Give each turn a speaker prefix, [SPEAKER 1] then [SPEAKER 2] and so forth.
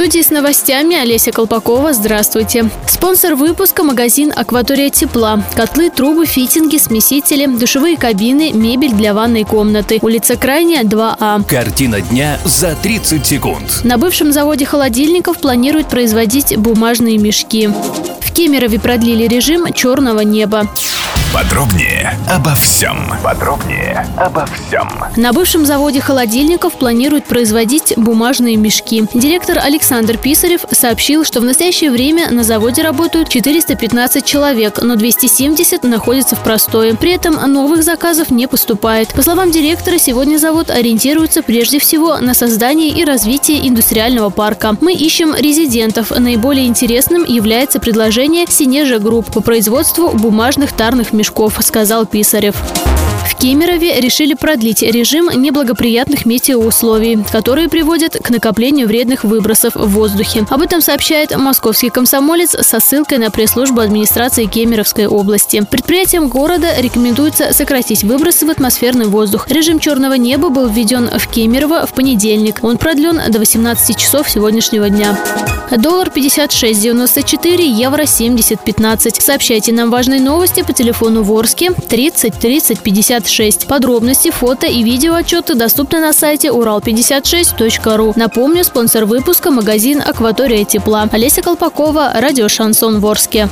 [SPEAKER 1] Студии с новостями Олеся Колпакова. Здравствуйте. Спонсор выпуска – магазин «Акватория тепла». Котлы, трубы, фитинги, смесители, душевые кабины, мебель для ванной комнаты. Улица Крайняя, 2А.
[SPEAKER 2] Картина дня за 30 секунд.
[SPEAKER 1] На бывшем заводе холодильников планируют производить бумажные мешки. В Кемерове продлили режим черного неба.
[SPEAKER 3] Подробнее обо всем. Подробнее обо всем.
[SPEAKER 1] На бывшем заводе холодильников планируют производить бумажные мешки. Директор Александр Писарев сообщил, что в настоящее время на заводе работают 415 человек, но 270 находятся в простое. При этом новых заказов не поступает. По словам директора, сегодня завод ориентируется прежде всего на создание и развитие индустриального парка. Мы ищем резидентов. Наиболее интересным является предложение Синежа Групп по производству бумажных тарных мешков, сказал Писарев. Кемерове решили продлить режим неблагоприятных метеоусловий, которые приводят к накоплению вредных выбросов в воздухе. Об этом сообщает московский комсомолец со ссылкой на пресс-службу администрации Кемеровской области. Предприятиям города рекомендуется сократить выбросы в атмосферный воздух. Режим черного неба был введен в Кемерово в понедельник. Он продлен до 18 часов сегодняшнего дня. Доллар 56.94, евро 70.15. Сообщайте нам важные новости по телефону Ворске 30 30 56. Подробности, фото и видео отчеты доступны на сайте урал56.ру. Напомню, спонсор выпуска – магазин «Акватория тепла». Олеся Колпакова, радио «Шансон Ворске».